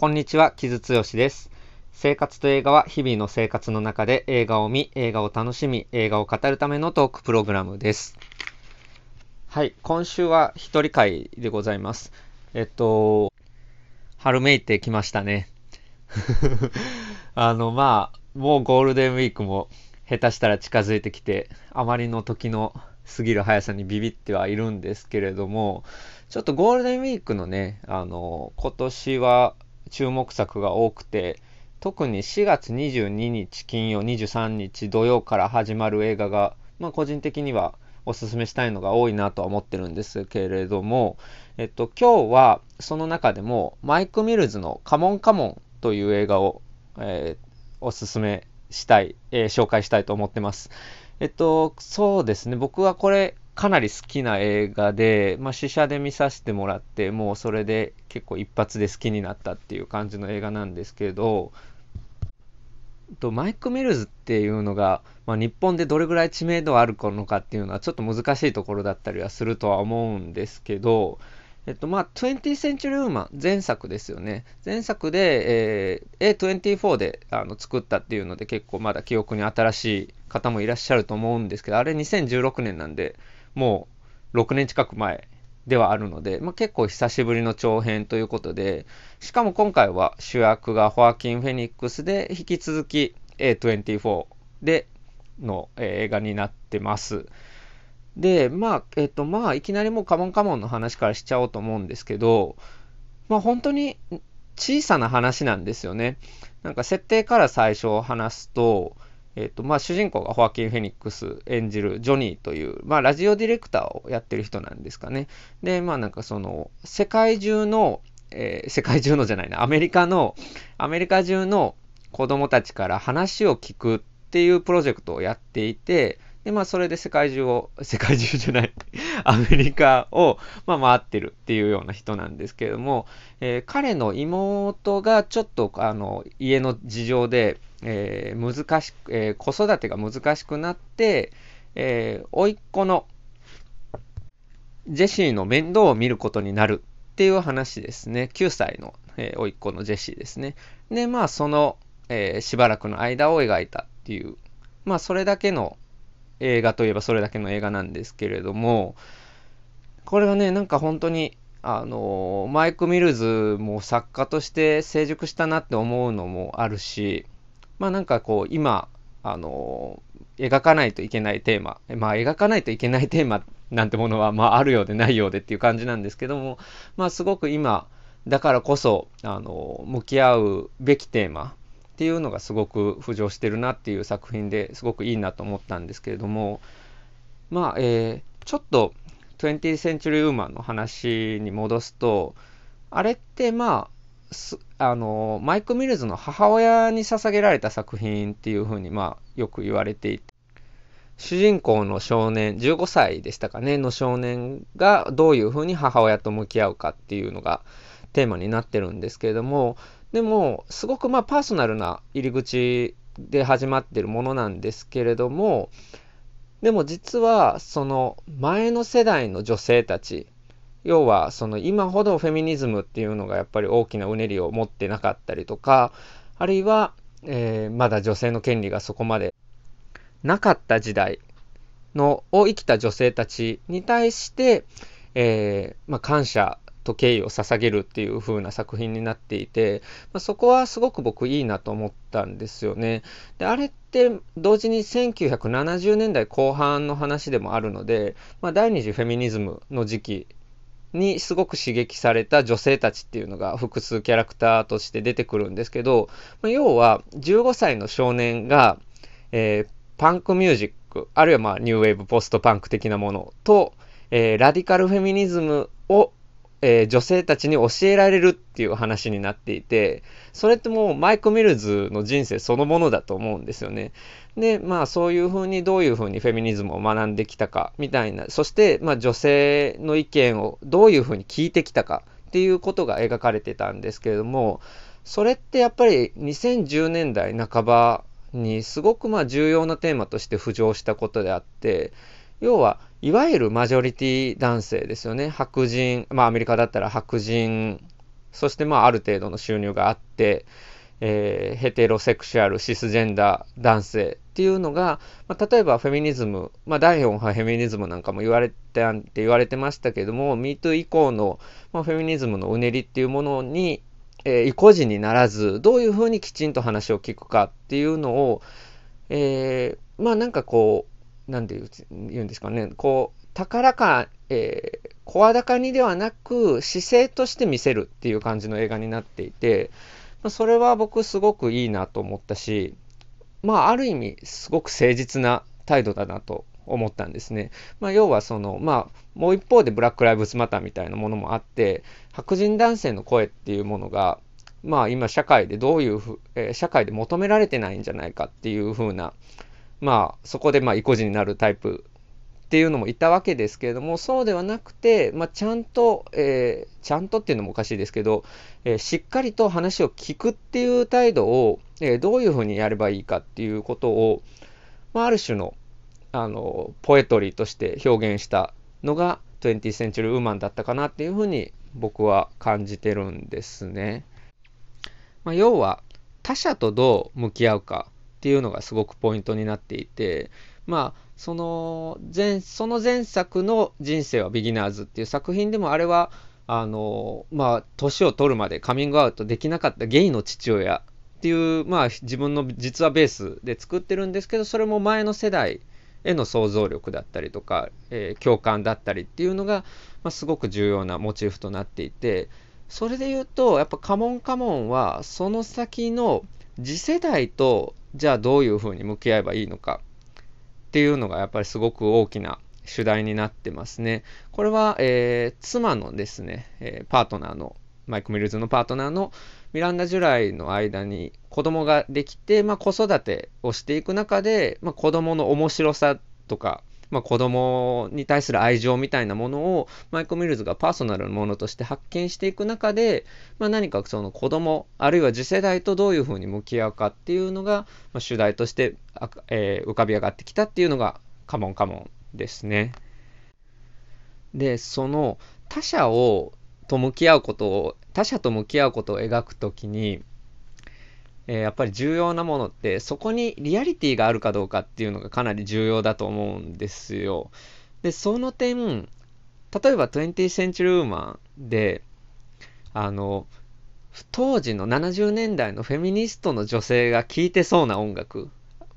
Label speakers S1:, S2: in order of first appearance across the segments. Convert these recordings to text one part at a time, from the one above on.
S1: こんにちは、木津剛です。生活と映画は日々の生活の中で映画を見、映画を楽しみ、映画を語るためのトークプログラムです。はい、今週は一人会でございます。えっと、春めいてきましたね。あの、まあ、もうゴールデンウィークも下手したら近づいてきて、あまりの時の過ぎる速さにビビってはいるんですけれども、ちょっとゴールデンウィークのね、あの、今年は注目作が多くて、特に4月22日金曜、23日土曜から始まる映画が、まあ個人的にはおすすめしたいのが多いなとは思ってるんですけれども、えっと、今日はその中でもマイク・ミルズのカモンカモンという映画を、えー、おすすめしたい、えー、紹介したいと思ってます。えっと、そうですね。僕はこれ、かなり好きな映画で、まあ、試写で見させてもらって、もうそれで結構一発で好きになったっていう感じの映画なんですけど、とマイク・ミルズっていうのが、まあ、日本でどれぐらい知名度あるのかっていうのはちょっと難しいところだったりはするとは思うんですけど、えっと、まあ、20th Century Woman 前作ですよね。前作で、えー、A24 であの作ったっていうので結構まだ記憶に新しい方もいらっしゃると思うんですけど、あれ2016年なんで、もう6年近く前ではあるので、まあ、結構久しぶりの長編ということで、しかも今回は主役がホアキン・フェニックスで、引き続き A24 での、えー、映画になってます。で、まあ、えっ、と、まあ、いきなりもうカモンカモンの話からしちゃおうと思うんですけど、まあ、本当に小さな話なんですよね。なんか設定から最初話すと、えっ、と、まあ、主人公がホアキン・フェニックス演じるジョニーという、まあ、ラジオディレクターをやってる人なんですかね。で、まあ、なんかその、世界中の、えー、世界中のじゃないな、アメリカの、アメリカ中の子供たちから話を聞くっていうプロジェクトをやっていて、で、まあ、それで世界中を、世界中じゃない アメリカを、まあ、回ってるっていうような人なんですけれども、えー、彼の妹がちょっと、あの、家の事情で、えー、難しく、えー、子育てが難しくなって、えー、甥っ子のジェシーの面倒を見ることになるっていう話ですね。9歳の、えー、甥っ子のジェシーですね。で、まあ、その、えー、しばらくの間を描いたっていう、まあ、それだけの映画といえばそれだけの映画なんですけれども、これはね、なんか本当に、あの、マイク・ミルズも作家として成熟したなって思うのもあるし、まあなんかこう、今、あの、描かないといけないテーマ、まあ描かないといけないテーマなんてものは、まああるようでないようでっていう感じなんですけども、まあすごく今、だからこそ、あの、向き合うべきテーマっていうのがすごく浮上してるなっていう作品ですごくいいなと思ったんですけれども。まあ、えー、ちょっと 20th Century Woman の話に戻すとあれってまああのマイク・ミルズの母親に捧げられた作品っていうふうにまあよく言われていて主人公の少年15歳でしたかねの少年がどういうふうに母親と向き合うかっていうのがテーマになってるんですけれどもでも、すごくまあパーソナルな入り口で始まってるものなんですけれども、でも実はその前の世代の女性たち、要はその今ほどフェミニズムっていうのがやっぱり大きなうねりを持ってなかったりとか、あるいは、えー、まだ女性の権利がそこまでなかった時代のを生きた女性たちに対して、えー、まあ、感謝と敬意を捧げるっていう風な作品になっていて、まあ、そこはすごく僕いいなと思ったんですよね。で、あれって同時に1970年代後半の話でもあるので、まあ、第二次フェミニズムの時期にすごく刺激された女性たちっていうのが複数キャラクターとして出てくるんですけど、ま、要は15歳の少年が、えー、パンクミュージック、あるいはまあニューウェーブポストパンク的なものと、えー、ラディカルフェミニズムをえー、女性たちに教えられるっていう話になっていて、それってもうマイク・ミルズの人生そのものだと思うんですよね。で、まあそういうふうにどういうふうにフェミニズムを学んできたかみたいな、そしてまあ女性の意見をどういうふうに聞いてきたかっていうことが描かれてたんですけれども、それってやっぱり2010年代半ばにすごくまあ重要なテーマとして浮上したことであって、要はいわゆるマジョリティ男性ですよね。白人、まあアメリカだったら白人そしてまあある程度の収入があって、えー、ヘテロセクシュアル、シスジェンダー、男性っていうのが、まあ、例えばフェミニズム、まあ、第4波フェミニズムなんかも言われてって言われてましたけども、MeToo 以降の、まあ、フェミニズムのうねりっていうものに、えー、意固地にならず、どういうふうにきちんと話を聞くかっていうのを、えー、まあなんかこう、なんて言うんですかね、こう、高らか、えー、声高にではなく、姿勢として見せるっていう感じの映画になっていて、あ、それは僕すごくいいなと思ったし、まあある意味すごく誠実な態度だなと思ったんですね。まあ、要はその、まあ、もう一方でブラック・ライブズ・マターみたいなものもあって、白人男性の声っていうものが、まあ今社会でどういうふ、えー、社会で求められてないんじゃないかっていうふうな、まあそこでまあ意固地になるタイプっていうのもいたわけですけれども、そうではなくて、まあ、ちゃんと、えー、ちゃんとっていうのもおかしいですけど、えー、しっかりと話を聞くっていう態度を、えー、どういうふうにやればいいかっていうことを、まあ、ある種の、あの、ポエトリーとして表現したのが 20th Century Woman だったかなっていうふうに僕は感じてるんですね。まあ、要は他者とどう向き合うかっていうのがすごくポイントになっていて、まあ、その前、その前作の人生はビギナーズっていう作品でもあれは、あの、まあ、年を取るまでカミングアウトできなかったゲイの父親っていう、まあ、自分の実はベースで作ってるんですけど、それも前の世代への想像力だったりとか、えー、共感だったりっていうのが、まあ、すごく重要なモチーフとなっていて、それで言うと、やっぱカモンカモンは、その先の次世代と、じゃあどういうふうに向き合えばいいのかっていうのがやっぱりすごく大きな主題になってますね。これは、えー、妻のですね、えー、パートナーの、マイク・ミルズのパートナーのミランダ・ジュライの間に子供ができて、まあ、子育てをしていく中で、まあ、子供の面白さとか、まあ、子供に対する愛情みたいなものをマイク・ミルズがパーソナルのものとして発見していく中で、まあ、何かその子供あるいは次世代とどういうふうに向き合うかっていうのが、まあ、主題として、えー、浮かび上がってきたっていうのがカモンカモンですね。でその他者をと向き合うことを他者と向き合うことを描くときにえー、やっぱり重要なものってそこにリアリティがあるかどうかっていうのがかなり重要だと思うんですよ。で、その点、例えば 20th Century Woman で、あの、当時の70年代のフェミニストの女性が聴いてそうな音楽、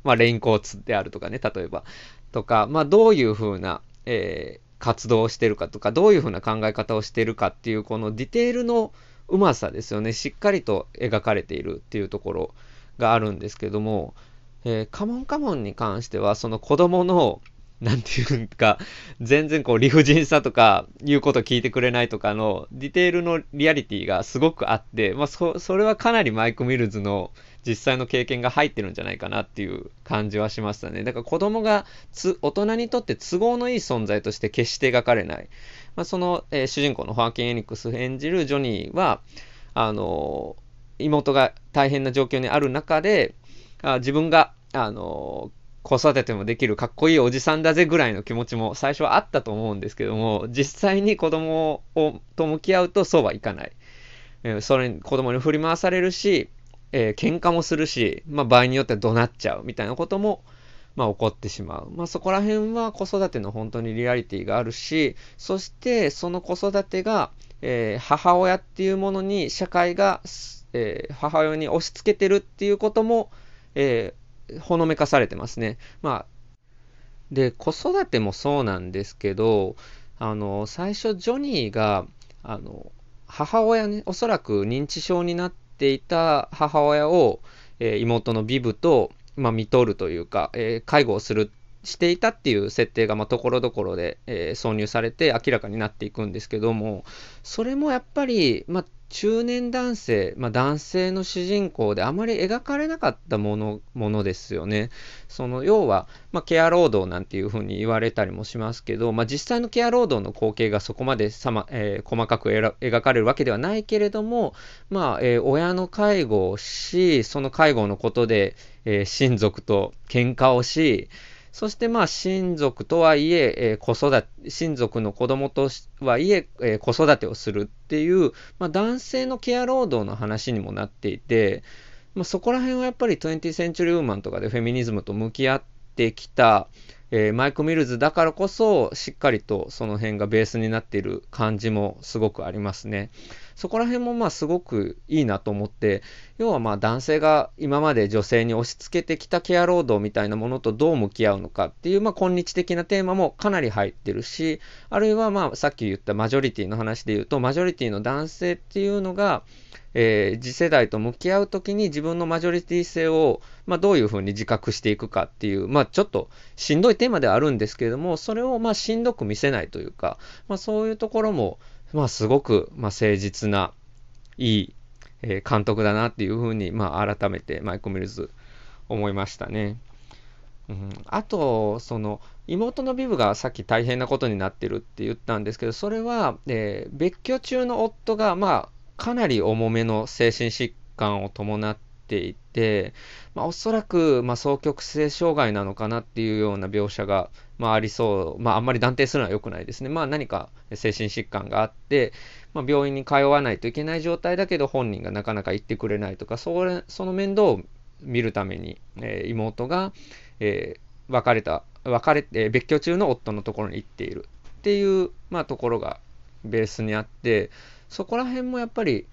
S1: まあ、レインコーツであるとかね、例えば、とか、まあ、どういうふうな、えー、活動をしてるかとか、どういうふうな考え方をしてるかっていう、このディテールのうまさですよね。しっかりと描かれているっていうところがあるんですけども、えー、カモンカモンに関しては、その子供の、なんていうか、全然こう理不尽さとか、言うこと聞いてくれないとかの、ディテールのリアリティがすごくあって、まあそ、それはかなりマイク・ミルズの実際の経験が入ってるんじゃないかなっていう感じはしましたね。だから子供がつ大人にとって都合のいい存在として決して描かれない。まあ、その、えー、主人公のホアキン・エニックス演じるジョニーは、あのー、妹が大変な状況にある中で、あ自分が、あの子育てもできるかっこいいおじさんだぜぐらいの気持ちも最初はあったと思うんですけども、実際に子供をと向き合うとそうはいかない。えー、それに子供に振り回されるし、えー、喧嘩もするし、まあ場合によっては怒鳴っちゃうみたいなこともまあ、起こってしまう。まあ、そこら辺は子育ての本当にリアリティがあるし、そしてその子育てが、えー、母親っていうものに社会が、えー、母親に押し付けてるっていうことも、えー、ほのめかされてますね。まあ、で、子育てもそうなんですけど、あの、最初ジョニーが、あの、母親ね、おそらく認知症になっていた母親を、えー、妹のビブと、まあ、見とるというか、えー、介護をする、していたっていう設定が、ところどころで、えー、挿入されて明らかになっていくんですけども、それもやっぱり、まあ、中年男性、まあ、男性の主人公であまり描かれなかったものものですよね。その要は、まあ、ケア労働なんていうふうに言われたりもしますけど、まあ、実際のケア労働の光景がそこまでさま、えー、細かく描かれるわけではないけれども、まあえー、親の介護をし、その介護のことで、えー、親族と喧嘩をし、そしてまあ親族とはいええー、子育て、親族の子供とはいええー、子育てをするっていう、まあ、男性のケア労働の話にもなっていて、まあ、そこら辺はやっぱり 20th Century Woman とかでフェミニズムと向き合ってきた、えー、マイク・ミルズだからこそしっかりとその辺がベースになっている感じもすごくありますね。そこら辺もまあすごくいいなと思って、要はまあ男性が今まで女性に押し付けてきたケア労働みたいなものとどう向き合うのかっていうまあ今日的なテーマもかなり入ってるし、あるいはまあさっき言ったマジョリティの話で言うと、マジョリティの男性っていうのが、えー、次世代と向き合うときに自分のマジョリティ性を、まあ、どういうふうに自覚していくかっていう、まあ、ちょっとしんどいテーマではあるんですけれども、それをまあしんどく見せないというか、まあ、そういうところも、まあ、すごく、まあ、誠実な、いい、えー、監督だなっていうふうに、まあ、改めてマイク・ミルズ思いましたね。うん、あと、その、妹のビブがさっき大変なことになってるって言ったんですけど、それは、えー、別居中の夫が、まあ、かなり重めの精神疾患を伴っっていて、まあ、おそらく、まあ、双極性障害なのかなっていうような描写が、まあ、ありそう、まあ、あんまり断定するのは良くないですね。まあ、何か精神疾患があって、まあ、病院に通わないといけない状態だけど本人がなかなか行ってくれないとか、それその面倒を見るために、えー、妹が、えー、別れた、別れ、えー、別居中の夫のところに行っているっていう、まあ、ところがベースにあって、そこら辺もやっぱり、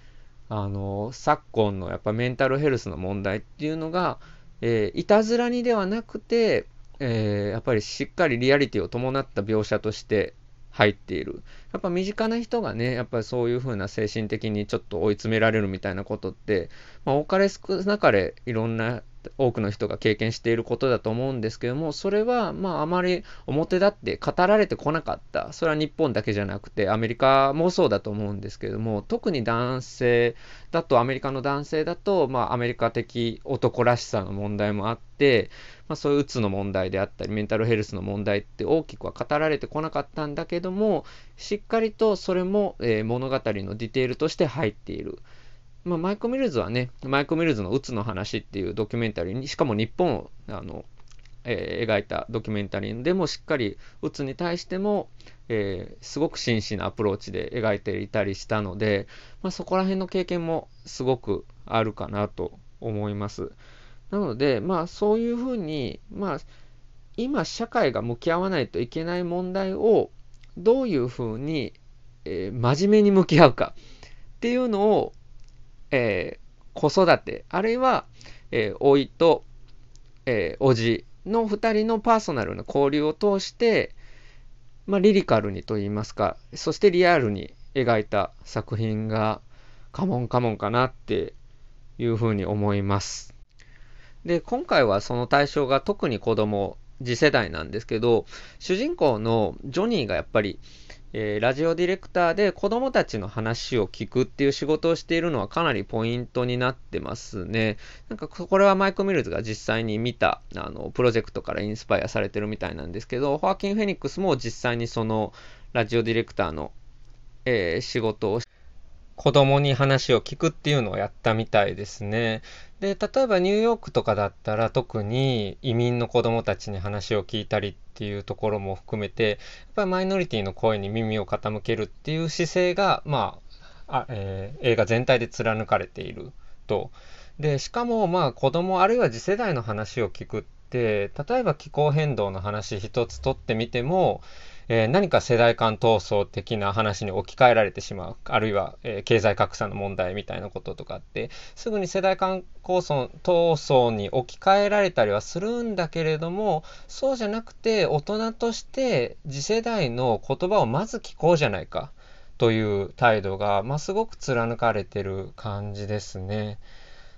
S1: あの、昨今のやっぱメンタルヘルスの問題っていうのが、えー、いたずらにではなくて、えー、やっぱりしっかりリアリティを伴った描写として入っている。やっぱ身近な人がね、やっぱりそういう風な精神的にちょっと追い詰められるみたいなことって、まあ、多かれ少なかれいろんな多くの人が経験していることだと思うんですけども、それはまああまり表立って語られてこなかった。それは日本だけじゃなくてアメリカもそうだと思うんですけども、特に男性だと、アメリカの男性だと、まあアメリカ的男らしさの問題もあって、まあそういううつの問題であったり、メンタルヘルスの問題って大きくは語られてこなかったんだけども、しっかりとそれも、えー、物語のディテールとして入っている。まあ、マイク・ミルズはね、マイク・ミルズのうつの話っていうドキュメンタリーに、しかも日本をあの、えー、描いたドキュメンタリーでもしっかりうつに対しても、えー、すごく真摯なアプローチで描いていたりしたので、まあ、そこら辺の経験もすごくあるかなと思います。なので、まあそういうふうに、まあ今社会が向き合わないといけない問題をどういうふうに、えー、真面目に向き合うかっていうのをえー、子育て、あるいは、えー、老いと、えー、おじの2人のパーソナルな交流を通して、まあ、リリカルにと言いますか、そしてリアルに描いた作品がカモンカモンかなっていうふうに思います。で、今回はその対象が特に子供、次世代なんですけど、主人公のジョニーがやっぱり、えー、ラジオディレクターで子供たちの話を聞くっていう仕事をしているのはかなりポイントになってますね。なんかこれはマイク・ミルズが実際に見たあのプロジェクトからインスパイアされてるみたいなんですけど、ホアキン・フェニックスも実際にそのラジオディレクターの、えー、仕事を子供に話を聞くっていうのをやったみたいですね。で、例えばニューヨークとかだったら特に移民の子どもたちに話を聞いたりっていうところも含めて、やっぱりマイノリティの声に耳を傾けるっていう姿勢が、まあ、あえー、映画全体で貫かれていると。で、しかもまあ子どもあるいは次世代の話を聞くって、例えば気候変動の話一つとってみても、えー、何か世代間闘争的な話に置き換えられてしまう、あるいは、えー、経済格差の問題みたいなこととかって、すぐに世代間闘争に置き換えられたりはするんだけれども、そうじゃなくて、大人として次世代の言葉をまず聞こうじゃないか。という態度が、まあ、すごく貫かれてる感じですね。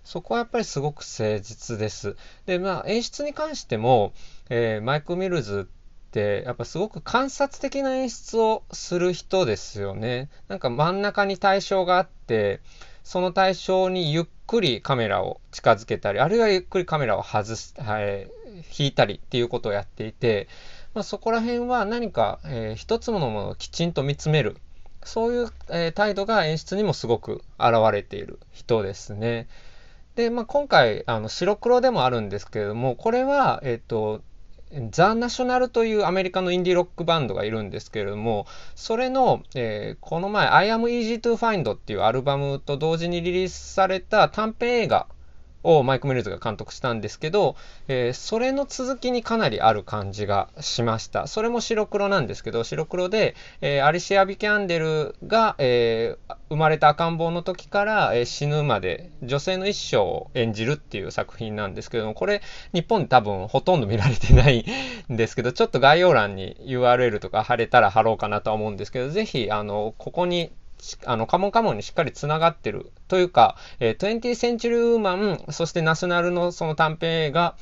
S1: そこはやっぱりすごく誠実です。で、まあ、演出に関しても、えー、マイク・ミルズってやっぱすごく観察的な演出をする人ですよね。なんか真ん中に対象があってその対象にゆっくりカメラを近づけたりあるいはゆっくりカメラを外す、はい、引いたりっていうことをやっていて、まあ、そこら辺は何か、えー、一つものものをきちんと見つめるそういう、えー、態度が演出にもすごく現れている人ですね。で、まあ、今回あの白黒でもあるんですけれどもこれは、えっ、とザ・ナショナルというアメリカのインディロックバンドがいるんですけれども、それの、えー、この前、I am easy to find っていうアルバムと同時にリリースされた短編映画をマイク・ミルズが監督したんですけど、えー、それの続きにかなりある感じがしました。それも白黒なんですけど、白黒で、えー、アリシア・ビキャンデルが、えー、生まれた赤ん坊の時から、え死ぬまで女性の一生を演じるっていう作品なんですけども、これ日本で多分ほとんど見られてないんですけど、ちょっと概要欄に URL とか貼れたら貼ろうかなとは思うんですけど、ぜひ、あの、ここにあの、カモンカモンにしっかり繋がってる。というか、えー、20th Century Woman、そしてナショナルのその短編映画、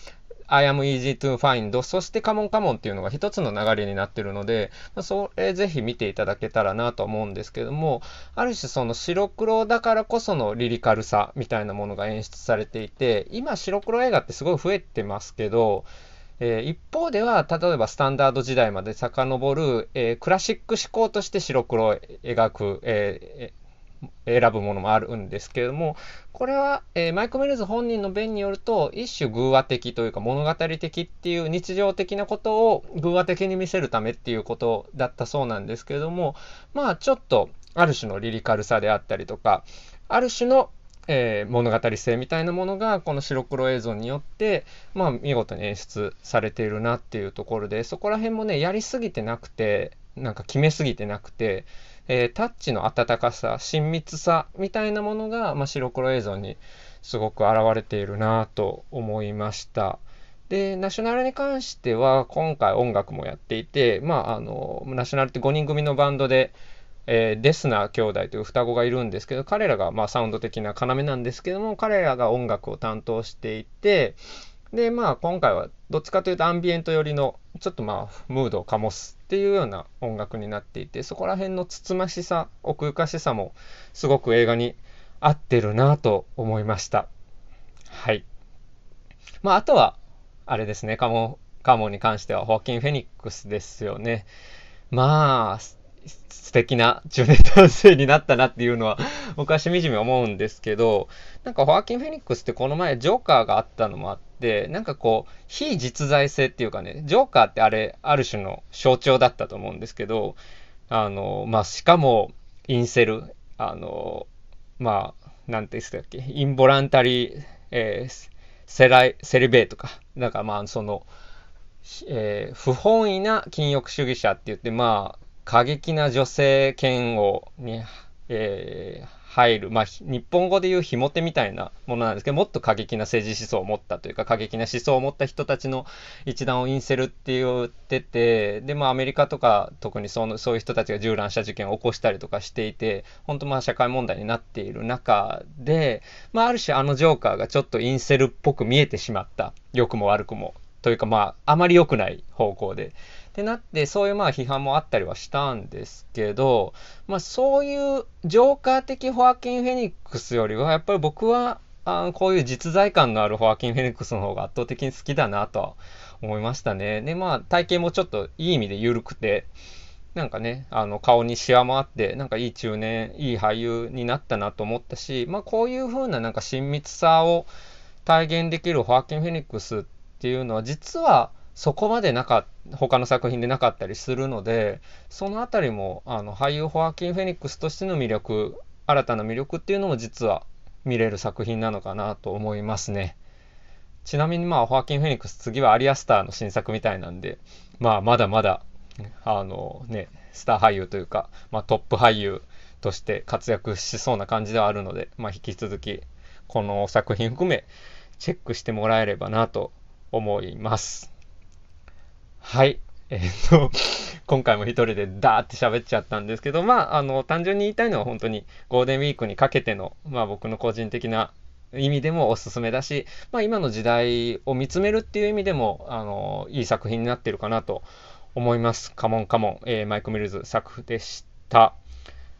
S1: I am easy to find そしてカモンカモンっていうのが一つの流れになってるので、まそれぜひ見ていただけたらなと思うんですけども、ある種その白黒だからこそのリリカルさみたいなものが演出されていて、今白黒映画ってすごい増えてますけど、えー、一方では、例えばスタンダード時代まで遡る、えー、クラシック思考として白黒を描く、えー、選ぶものもあるんですけれども、これは、え、マイク・メルズ本人の弁によると、一種偶話的というか物語的っていう日常的なことを偶話的に見せるためっていうことだったそうなんですけれども、まあちょっとある種のリリカルさであったりとか、ある種のえー、物語性みたいなものがこの白黒映像によって、まあ、見事に演出されているなっていうところでそこら辺もねやりすぎてなくてなんか決めすぎてなくて、えー、タッチの温かさ親密さみたいなものが、まあ、白黒映像にすごく現れているなと思いました。で、ナショナルに関しては、今回音楽もやっていて、まあ、あの、ナショナルって5人組のバンドで、えー、デスナー兄弟という双子がいるんですけど、彼らがまあサウンド的な要なんですけども、彼らが音楽を担当していて、で、まあ今回はどっちかというとアンビエント寄りの、ちょっとまあムードを醸すっていうような音楽になっていて、そこら辺のつつましさ、奥ゆかしさもすごく映画に合ってるなと思いました。はい。まああとは、あれですね、カモカモに関してはホアキン・フェニックスですよね。まあ、素敵な中年男性になったなっていうのは、僕はしみじみ思うんですけど、なんかホアキン・フェニックスってこの前ジョーカーがあったのもあって、なんかこう、非実在性っていうかね、ジョーカーってあれ、ある種の象徴だったと思うんですけど、あの、まあ、しかも、インセル、あの、まあ、なんて言ってたっけ、インボランタリー、えー、セライ、セリベートか。なんかまあ、その、えー、不本意な禁欲主義者って言って、まあ、過激な女性嫌悪に、えー、入る、まあ、日本語で言うひも手みたいなものなんですけど、もっと過激な政治思想を持ったというか、過激な思想を持った人たちの一団をインセルって言ってて、で、まあ、アメリカとか、特にそのそういう人たちが銃乱射事件を起こしたりとかしていて、本当まあ、社会問題になっている中で、まあ、ある種あのジョーカーがちょっとインセルっぽく見えてしまった。良くも悪くも。というか、まあ、あまり良くない方向で。ってなって、そういうまあ批判もあったりはしたんですけど、まあそういうジョーカー的ホアキン・フェニックスよりは、やっぱり僕はあこういう実在感のあるホアキン・フェニックスの方が圧倒的に好きだなとは思いましたね。で、まあ体型もちょっといい意味で緩くて、なんかね、あの顔にシワもあって、なんかいい中年、いい俳優になったなと思ったし、まあこういう風ななんか親密さを体現できるホアキン・フェニックスっていうのは実はそこまでなか他の作品でなかったりするのでそのあたりもあの俳優ホアキン・フェニックスとしての魅力新たな魅力っていうのも実は見れる作品なのかなと思いますねちなみにまあホアキン・フェニックス次はアリアスターの新作みたいなんでまあまだまだあのねスター俳優というか、まあ、トップ俳優として活躍しそうな感じではあるので、まあ、引き続きこの作品含めチェックしてもらえればなと思います。はい。えー、っと、今回も一人でダーって喋っちゃったんですけど、まあ、あの、単純に言いたいのは本当にゴールデンウィークにかけての、まあ僕の個人的な意味でもおすすめだし、まあ今の時代を見つめるっていう意味でも、あの、いい作品になってるかなと思います。カモンカモン、えー、マイク・ミルズ作でした。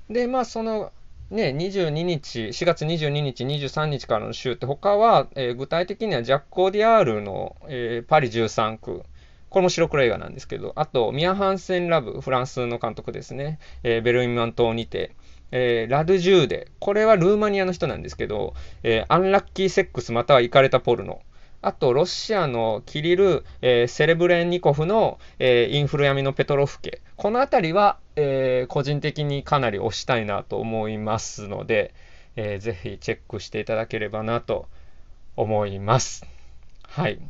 S1: で、まあその、ね、22日、4月22日、23日からの週って、他は、えー、具体的にはジャック・オーディアールの、えー、パリ13区、これも白黒映画なんですけど、あと、ミア・ハンセン・ラブ、フランスの監督ですね。えー、ベルイマン島にて、えー、ラドジューデ、これはルーマニアの人なんですけど、えー、アンラッキーセックスまたはイカれたポルノ。あと、ロシアのキリル、えー、セレブレンニコフの、えー、インフルヤミのペトロフ家。このあたりは、えー、個人的にかなり推したいなと思いますので、えー、ぜひチェックしていただければなと思います。はい。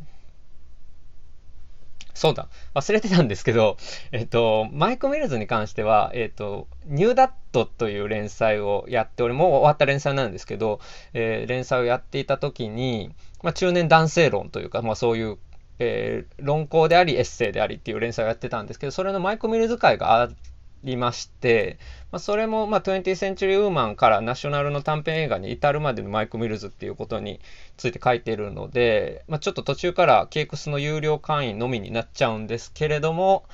S1: そうだ、忘れてたんですけど、えっと、マイク・ミルズに関しては、えっと、ニューダットという連載をやって俺、もう終わった連載なんですけど、えー、連載をやっていた時に、まあ、中年男性論というか、まあ、そういう、えー、論考であり、エッセイでありっていう連載をやってたんですけど、それのマイク・ミルズ会があっりまして、まあ、それも、まあ、20th Century Woman からナショナルの短編映画に至るまでのマイク・ミルズっていうことについて書いてるので、まあ、ちょっと途中からケイクスの有料会員のみになっちゃうんですけれども、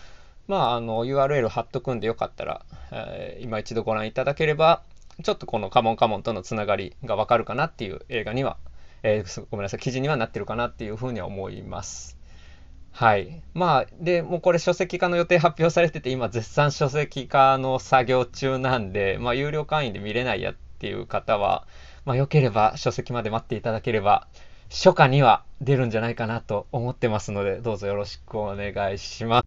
S1: まあ、あの URL 貼っとくんでよかったら、えー、今一度ご覧いただければ、ちょっとこのカモンカモンとのつながりがわかるかなっていう映画には、えー、ごめんなさい、記事にはなってるかなっていうふうには思います。はい。まあ、で、もうこれ書籍化の予定発表されてて、今絶賛書籍化の作業中なんで、まあ、有料会員で見れないやっていう方は、まあ、良ければ書籍まで待っていただければ、初夏には出るんじゃないかなと思ってますので、どうぞよろしくお願いします。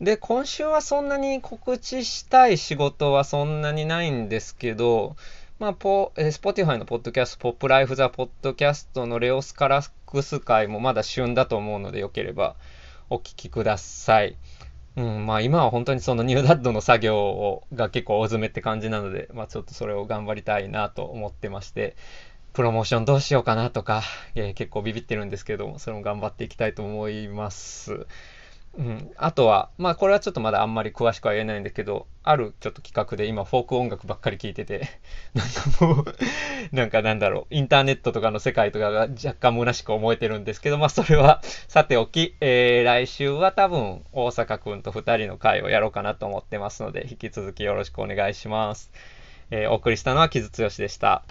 S1: で、今週はそんなに告知したい仕事はそんなにないんですけど、まあ、ポ、えー、Spotify のポッドキャスト、ポップライフザポッドキャストのレオスカラックス会もまだ旬だと思うので、よければお聞きください。うん、まあ今は本当にそのニューダッドの作業をが結構大詰めって感じなので、まあちょっとそれを頑張りたいなと思ってまして、プロモーションどうしようかなとか、えー、結構ビビってるんですけども、それも頑張っていきたいと思います。うん、あとは、まあこれはちょっとまだあんまり詳しくは言えないんだけど、あるちょっと企画で今フォーク音楽ばっかり聴いてて、なんかもうなんかなんだろう、インターネットとかの世界とかが若干虚しく思えてるんですけど、まあそれはさておき、えー、来週は多分大阪くんと2人の会をやろうかなと思ってますので、引き続きよろしくお願いします。えー、お送りしたのは木津剛でした。